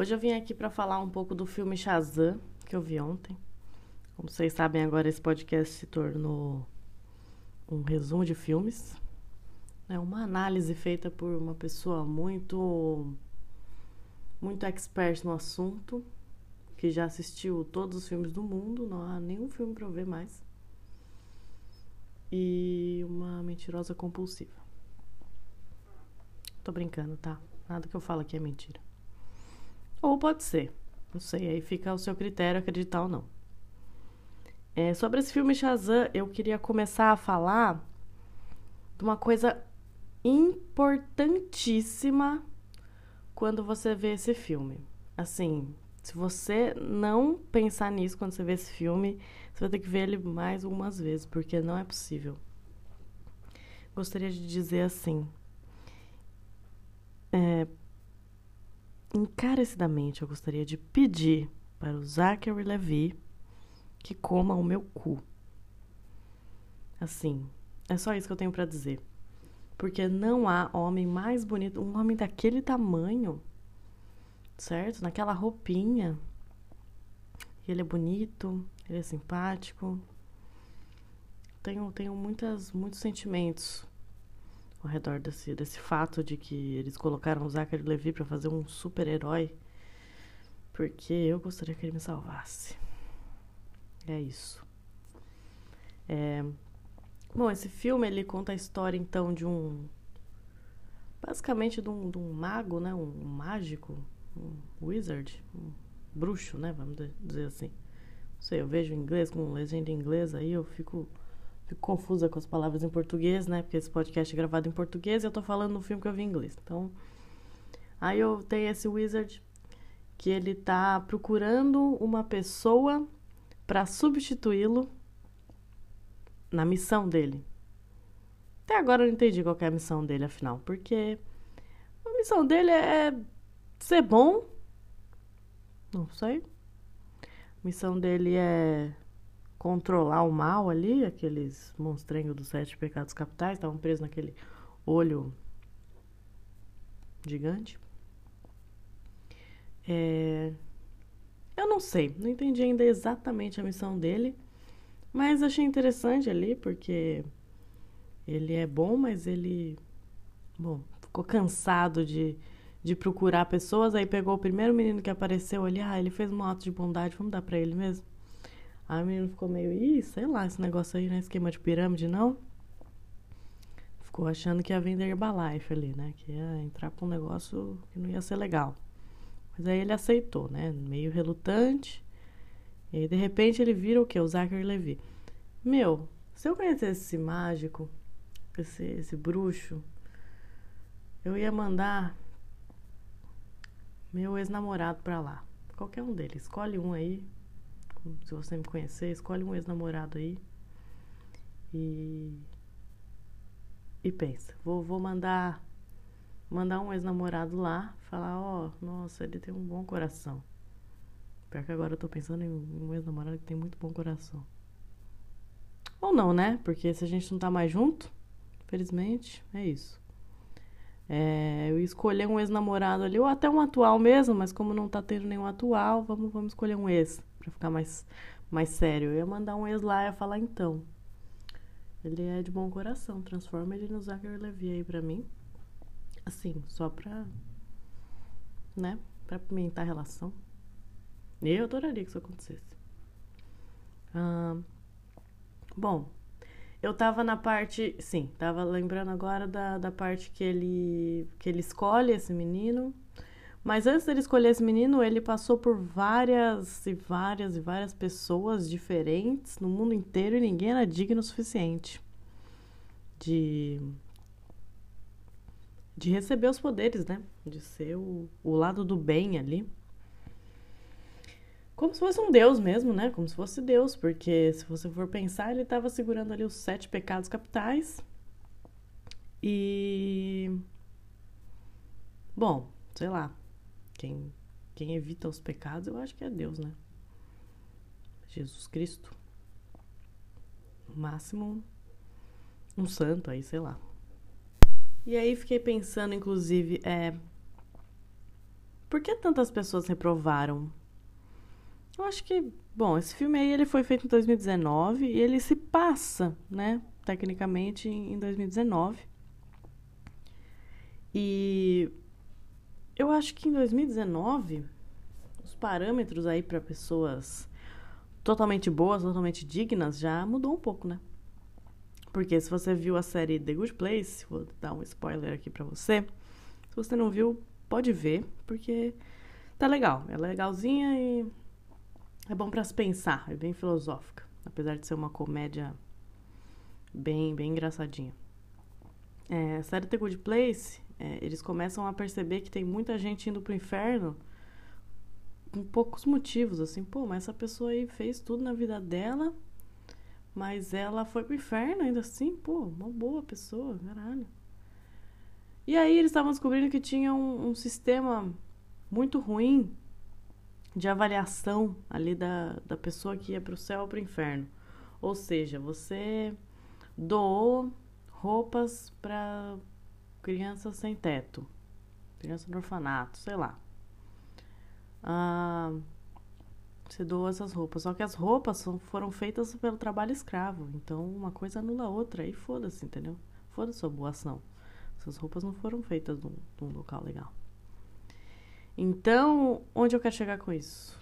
Hoje eu vim aqui para falar um pouco do filme Shazam, que eu vi ontem. Como vocês sabem, agora esse podcast se tornou um resumo de filmes. É uma análise feita por uma pessoa muito muito expert no assunto, que já assistiu todos os filmes do mundo, não há nenhum filme para eu ver mais. E uma mentirosa compulsiva. Tô brincando, tá? Nada que eu falo aqui é mentira. Ou pode ser. Não sei, aí fica ao seu critério acreditar ou não. É, sobre esse filme Shazam, eu queria começar a falar de uma coisa importantíssima quando você vê esse filme. Assim, se você não pensar nisso quando você vê esse filme, você vai ter que ver ele mais algumas vezes, porque não é possível. Gostaria de dizer assim. É, encarecidamente eu gostaria de pedir para o Zachary Levi que coma o meu cu. Assim, é só isso que eu tenho para dizer. Porque não há homem mais bonito, um homem daquele tamanho, certo? Naquela roupinha. Ele é bonito, ele é simpático. Tenho, tenho muitas, muitos sentimentos ao redor desse, desse fato de que eles colocaram o Zachary Levi para fazer um super-herói. Porque eu gostaria que ele me salvasse. É isso. É... Bom, esse filme ele conta a história então de um. Basicamente de um, de um mago, né? Um mágico, um wizard, um bruxo, né? Vamos dizer assim. Não sei, eu vejo em inglês com legenda em inglês, aí eu fico Fico confusa com as palavras em português, né? Porque esse podcast é gravado em português e eu tô falando no filme que eu vi em inglês. Então, aí eu tenho esse wizard que ele tá procurando uma pessoa para substituí-lo na missão dele. Até agora eu não entendi qual é a missão dele, afinal, porque a missão dele é ser bom. Não sei. A missão dele é controlar o mal ali, aqueles monstrenhos dos sete pecados capitais, estavam presos naquele olho gigante. É... Eu não sei, não entendi ainda exatamente a missão dele, mas achei interessante ali, porque ele é bom, mas ele, bom, ficou cansado de, de procurar pessoas, aí pegou o primeiro menino que apareceu ali, ah, ele fez um ato de bondade, vamos dar para ele mesmo. Aí o ficou meio, ih, sei lá, esse negócio aí não é esquema de pirâmide, não. Ficou achando que ia vender Herbalife ali, né? Que ia entrar com um negócio que não ia ser legal. Mas aí ele aceitou, né? Meio relutante. E aí, de repente, ele vira o quê? O Zachary Levi. Meu, se eu conhecesse esse mágico, esse, esse bruxo, eu ia mandar meu ex-namorado pra lá. Qualquer um deles. Escolhe um aí, se você me conhecer, escolhe um ex-namorado aí e e pensa, vou, vou mandar mandar um ex-namorado lá, falar, ó, oh, nossa, ele tem um bom coração. Pior que agora eu tô pensando em um ex-namorado que tem muito bom coração. Ou não, né? Porque se a gente não tá mais junto, infelizmente, é isso. É, eu escolher um ex-namorado ali, ou até um atual mesmo, mas como não tá tendo nenhum atual, vamos, vamos escolher um ex para ficar mais, mais sério. Eu ia mandar um ex lá e falar, então. Ele é de bom coração, transforma ele no Zachary Levi aí pra mim. Assim, só pra. né? Pra pimentar a relação. Eu adoraria que isso acontecesse. Ah, bom, eu tava na parte. Sim, tava lembrando agora da, da parte que ele, que ele escolhe esse menino. Mas antes dele escolher esse menino, ele passou por várias e várias e várias pessoas diferentes no mundo inteiro e ninguém era digno o suficiente de de receber os poderes, né? De ser o, o lado do bem ali. Como se fosse um deus mesmo, né? Como se fosse Deus, porque se você for pensar, ele estava segurando ali os sete pecados capitais. E. Bom, sei lá, quem, quem evita os pecados, eu acho que é Deus, né? Jesus Cristo. No máximo, um santo aí, sei lá. E aí fiquei pensando, inclusive, é. Por que tantas pessoas reprovaram? Eu acho que, bom, esse filme aí ele foi feito em 2019 e ele se passa, né, tecnicamente em 2019. E eu acho que em 2019 os parâmetros aí para pessoas totalmente boas, totalmente dignas já mudou um pouco, né? Porque se você viu a série The Good Place, vou dar um spoiler aqui para você. Se você não viu, pode ver, porque tá legal. É legalzinha e é bom para se pensar, é bem filosófica, apesar de ser uma comédia bem, bem engraçadinha. É, série The Good Place, é, eles começam a perceber que tem muita gente indo pro inferno com poucos motivos, assim, pô, mas essa pessoa aí fez tudo na vida dela mas ela foi pro inferno ainda assim, pô, uma boa pessoa, caralho. E aí eles estavam descobrindo que tinha um, um sistema muito ruim de avaliação ali da, da pessoa que ia pro céu ou pro inferno. Ou seja, você doou roupas para crianças sem teto, criança no orfanato, sei lá. Ah, você doa essas roupas. Só que as roupas foram feitas pelo trabalho escravo. Então, uma coisa anula a outra. E foda-se, entendeu? Foda-se sua boa ação. Essas roupas não foram feitas num, num local legal. Então, onde eu quero chegar com isso?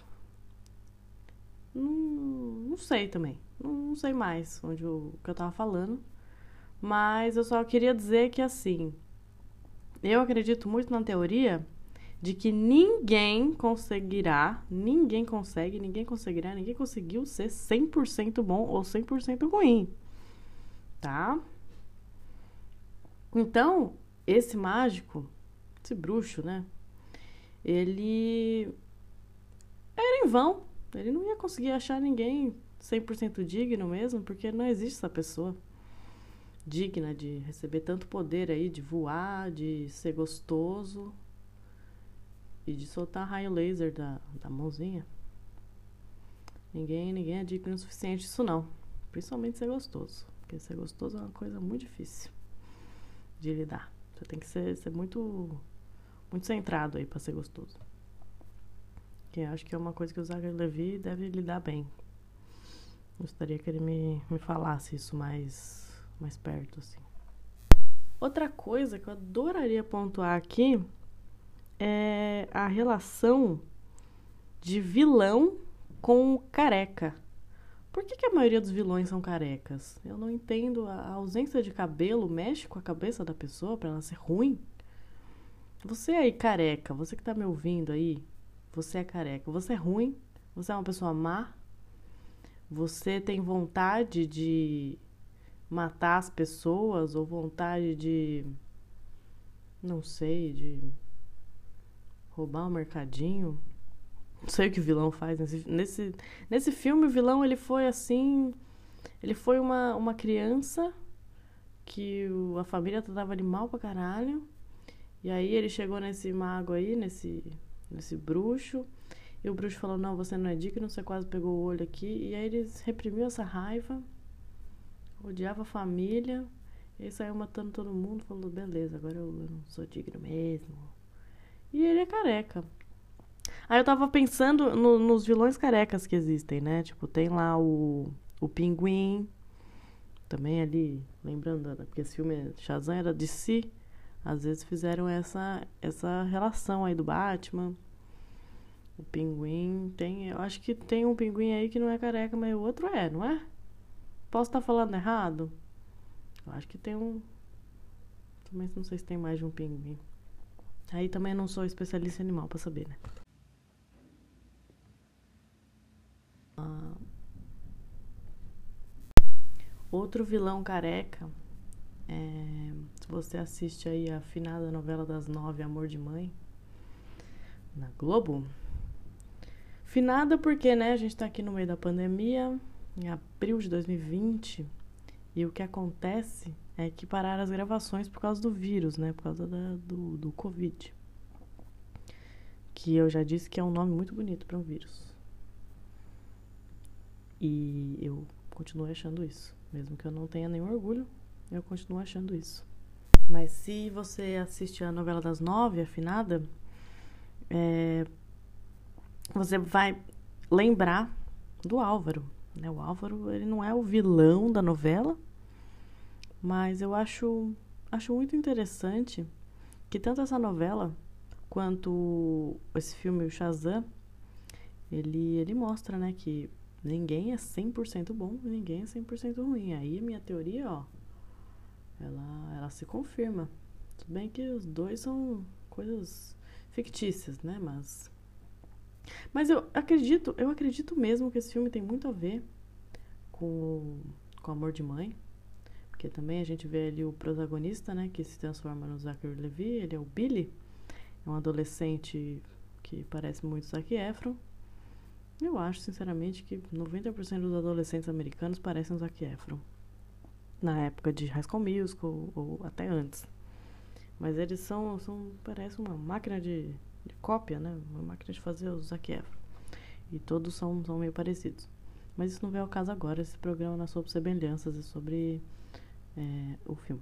Não, não sei também. Não, não sei mais onde o que eu tava falando. Mas eu só queria dizer que, assim, eu acredito muito na teoria de que ninguém conseguirá, ninguém consegue, ninguém conseguirá, ninguém conseguiu ser 100% bom ou 100% ruim. Tá? Então, esse mágico, esse bruxo, né? Ele era em vão. Ele não ia conseguir achar ninguém 100% digno mesmo, porque não existe essa pessoa digna de receber tanto poder aí, de voar, de ser gostoso, e de soltar raio laser da, da mãozinha. Ninguém, ninguém é digno o suficiente disso não. Principalmente ser gostoso. Porque ser gostoso é uma coisa muito difícil de lidar. Você tem que ser, ser muito, muito centrado aí para ser gostoso. Que acho que é uma coisa que o Zachary Levi deve lidar bem. Gostaria que ele me, me falasse isso mais, mais perto, assim. Outra coisa que eu adoraria pontuar aqui é a relação de vilão com careca. Por que, que, a maioria dos vilões são carecas? Eu não entendo. A ausência de cabelo mexe com a cabeça da pessoa para ela ser ruim? Você aí, careca, você que tá me ouvindo aí, você é careca. Você é ruim? Você é uma pessoa má? Você tem vontade de matar as pessoas ou vontade de. Não sei, de roubar um mercadinho. Não sei o que o vilão faz nesse, nesse, nesse filme. O vilão ele foi assim. Ele foi uma, uma criança que o, a família tratava de mal pra caralho. E aí ele chegou nesse mago aí, nesse, nesse bruxo. E o bruxo falou: Não, você não é digno, você quase pegou o olho aqui. E aí ele reprimiu essa raiva, odiava a família. E aí saiu matando todo mundo. Falou: Beleza, agora eu, não sou digno mesmo. E ele é careca. Aí eu tava pensando no, nos vilões carecas que existem, né? Tipo, tem lá o, o Pinguim. Também ali, lembrando, porque esse filme Shazam era de si. Às vezes fizeram essa, essa relação aí do Batman. O pinguim tem. Eu acho que tem um pinguim aí que não é careca, mas o outro é, não é? Posso estar tá falando errado? Eu acho que tem um. Também não sei se tem mais de um pinguim. Aí também não sou especialista em animal para saber, né? Ah, outro vilão careca. É, se você assiste aí a finada novela das nove, Amor de Mãe, na Globo. Finada porque, né, a gente tá aqui no meio da pandemia, em abril de 2020, e o que acontece é que pararam as gravações por causa do vírus, né? Por causa da, do, do Covid. Que eu já disse que é um nome muito bonito para um vírus. E eu continuo achando isso. Mesmo que eu não tenha nenhum orgulho, eu continuo achando isso. Mas se você assiste a novela das nove, afinada, é, você vai lembrar do Álvaro. Né? O Álvaro ele não é o vilão da novela, mas eu acho, acho muito interessante que tanto essa novela quanto esse filme, o Shazam, ele, ele mostra né, que ninguém é 100% bom ninguém é 100% ruim. Aí a minha teoria, ó, ela, ela se confirma. Tudo bem que os dois são coisas fictícias, né? Mas mas eu acredito, eu acredito mesmo que esse filme tem muito a ver com, com Amor de Mãe. Porque também a gente vê ali o protagonista, né? Que se transforma no Zachary Levi. Ele é o Billy. É um adolescente que parece muito Zac Efron. Eu acho, sinceramente, que 90% dos adolescentes americanos parecem Zac Efron. Na época de High School Musical ou, ou até antes. Mas eles são, são parece uma máquina de, de cópia, né? Uma máquina de fazer o Zac Efron. E todos são, são meio parecidos. Mas isso não vem ao caso agora. Esse programa não é sobre semelhanças, é sobre é, o filme.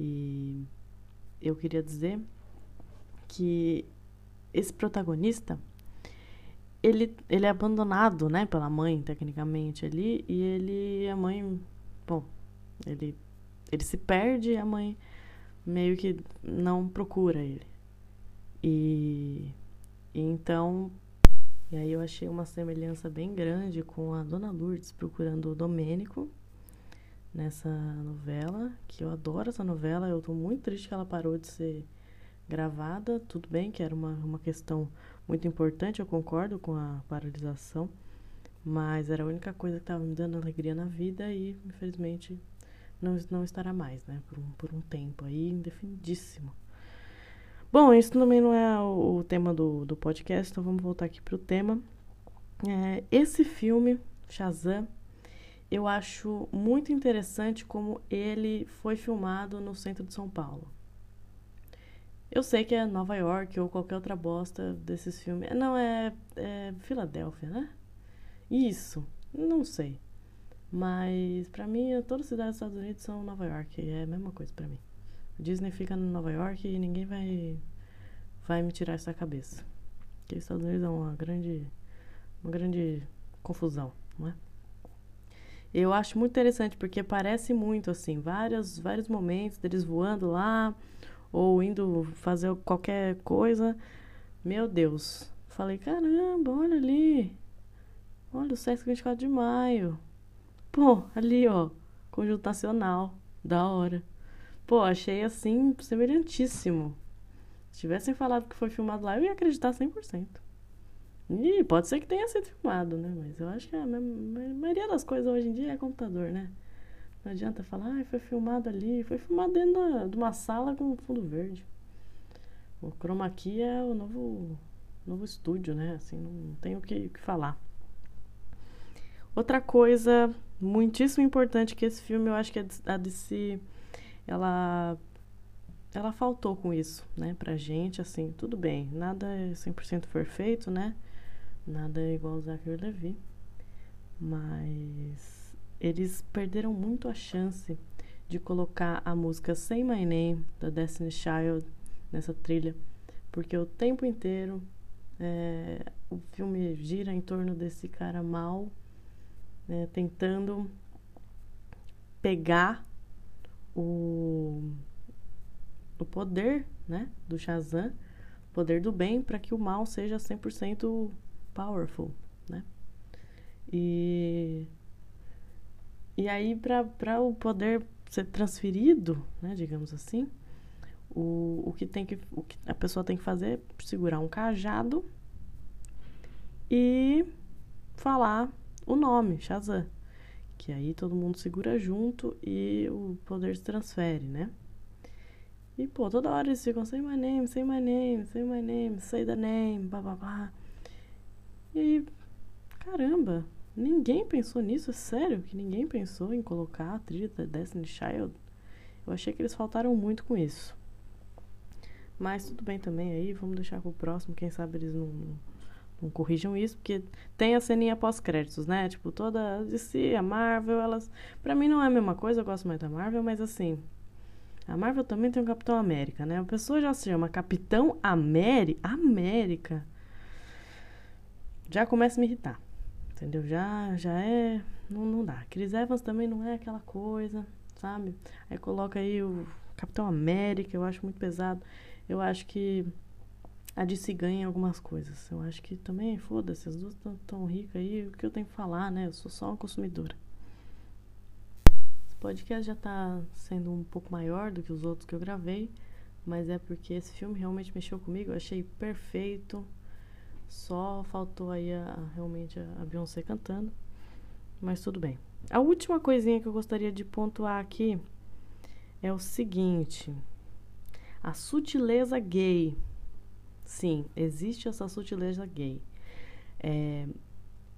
E eu queria dizer que esse protagonista ele, ele é abandonado, né, pela mãe, tecnicamente, ali, e ele, a mãe, bom, ele, ele se perde e a mãe meio que não procura ele. E, e então, e aí eu achei uma semelhança bem grande com a Dona Lourdes procurando o Domênico nessa novela, que eu adoro essa novela, eu tô muito triste que ela parou de ser gravada, tudo bem que era uma, uma questão muito importante, eu concordo com a paralisação, mas era a única coisa que estava me dando alegria na vida e, infelizmente, não, não estará mais, né, por um, por um tempo aí indefinidíssimo. Bom, isso também não é o, tema do, do podcast, então vamos voltar aqui para o tema. É, esse filme, Shazam, eu acho muito interessante como ele foi filmado no centro de São Paulo. Eu sei que é Nova York ou qualquer outra bosta desses filmes. Não, é, é Filadélfia, né? Isso, não sei. Mas para mim, todas as cidades dos Estados Unidos são Nova York. É a mesma coisa para mim. Disney fica em Nova York e ninguém vai vai me tirar essa cabeça. Porque os Estados Unidos é uma grande uma grande confusão, não é? Eu acho muito interessante porque parece muito assim, vários vários momentos deles voando lá ou indo fazer qualquer coisa. Meu Deus. Falei, caramba, olha ali. Olha o Sesc 24 de maio. Pô, ali, ó, conjunto nacional. Da hora. Pô, achei assim, semelhantíssimo. Se tivessem falado que foi filmado lá, eu ia acreditar 100%. E pode ser que tenha sido filmado, né? Mas eu acho que a maioria das coisas hoje em dia é computador, né? Não adianta falar, ah, foi filmado ali. Foi filmado dentro de uma sala com fundo verde. O chroma key é o novo, novo estúdio, né? Assim, não tem o que, o que falar. Outra coisa muitíssimo importante que esse filme, eu acho que a DC ela ela faltou com isso, né, pra gente, assim, tudo bem, nada é 100% perfeito, né, nada é igual o Zachary Levi, mas eles perderam muito a chance de colocar a música Say My Name, da Destiny Child, nessa trilha, porque o tempo inteiro é, o filme gira em torno desse cara mal, né, tentando pegar o, o poder né, do Shazam, poder do bem, para que o mal seja 100% powerful. Né? E, e aí, para o poder ser transferido, né, digamos assim, o, o, que tem que, o que a pessoa tem que fazer é segurar um cajado e falar o nome, Shazam. Que aí todo mundo segura junto e o poder se transfere, né? E, pô, toda hora eles ficam, say my name, say my name, say my name, say the name, blá. E aí, caramba, ninguém pensou nisso, é sério que ninguém pensou em colocar a trilha da Destiny Child? Eu achei que eles faltaram muito com isso. Mas tudo bem também aí, vamos deixar pro próximo, quem sabe eles não, não corrijam isso, porque tem a ceninha pós-créditos, né? Tipo, toda a DC, a Marvel, elas. Pra mim não é a mesma coisa, eu gosto mais da Marvel, mas assim. A Marvel também tem um Capitão América, né? A pessoa já se chama Capitão América. América. Já começa a me irritar. Entendeu? Já, já é. Não, não dá. Chris Evans também não é aquela coisa, sabe? Aí coloca aí o Capitão América, eu acho muito pesado. Eu acho que a DC ganha em algumas coisas. Eu acho que também, foda-se, as duas estão tão ricas aí, o que eu tenho que falar, né? Eu sou só uma consumidora podcast já está sendo um pouco maior do que os outros que eu gravei, mas é porque esse filme realmente mexeu comigo, eu achei perfeito. Só faltou aí a, realmente a Beyoncé cantando, mas tudo bem. A última coisinha que eu gostaria de pontuar aqui é o seguinte: a sutileza gay. Sim, existe essa sutileza gay. É,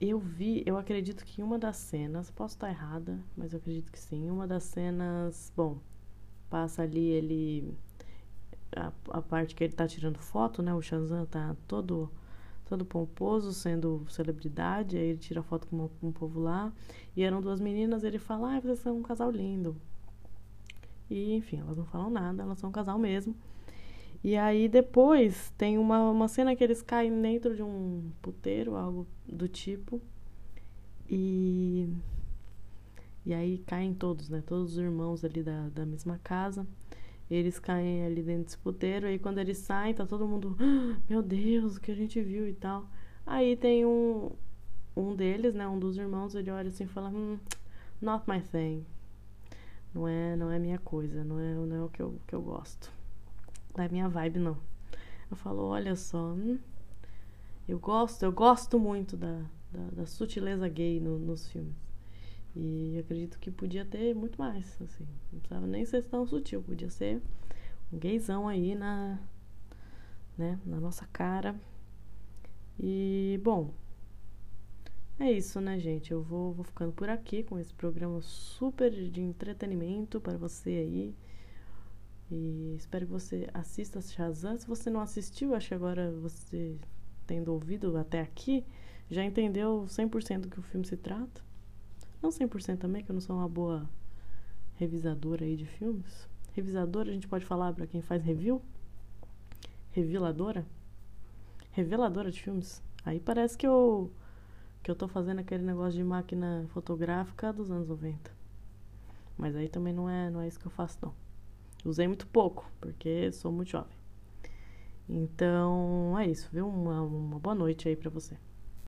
eu vi, eu acredito que uma das cenas, posso estar errada, mas eu acredito que sim. Uma das cenas, bom, passa ali ele. A, a parte que ele tá tirando foto, né? O Shazam tá todo todo pomposo, sendo celebridade. Aí ele tira foto com, com um povo lá. E eram duas meninas. Ele fala: Ah, vocês são um casal lindo. E enfim, elas não falam nada, elas são um casal mesmo. E aí depois tem uma, uma cena que eles caem dentro de um puteiro, algo do tipo. E. E aí caem todos, né? Todos os irmãos ali da, da mesma casa. Eles caem ali dentro desse puteiro. Aí quando eles saem, tá todo mundo. Ah, meu Deus, o que a gente viu e tal. Aí tem um. Um deles, né? Um dos irmãos, ele olha assim e fala: hum, Not my thing. Não é, não é minha coisa, não é, não é o que eu, que eu gosto. Não é minha vibe, não. Eu falo, olha só, hum, eu gosto, eu gosto muito da, da, da sutileza gay no, nos filmes. E acredito que podia ter muito mais, assim. Não precisava nem ser tão sutil, podia ser um gaysão aí na, né, na nossa cara. E, bom, é isso, né, gente? Eu vou, vou ficando por aqui com esse programa super de entretenimento para você aí. E espero que você assista Shazam. Se você não assistiu, acho que agora você, tendo ouvido até aqui, já entendeu 100% do que o filme se trata. Não 100% também, que eu não sou uma boa revisadora aí de filmes. Revisadora, a gente pode falar para quem faz review? Reveladora? Reveladora de filmes. Aí parece que eu que eu tô fazendo aquele negócio de máquina fotográfica dos anos 90. Mas aí também não é, não é isso que eu faço não. Usei muito pouco, porque sou muito jovem. Então, é isso, viu? Uma, uma boa noite aí para você.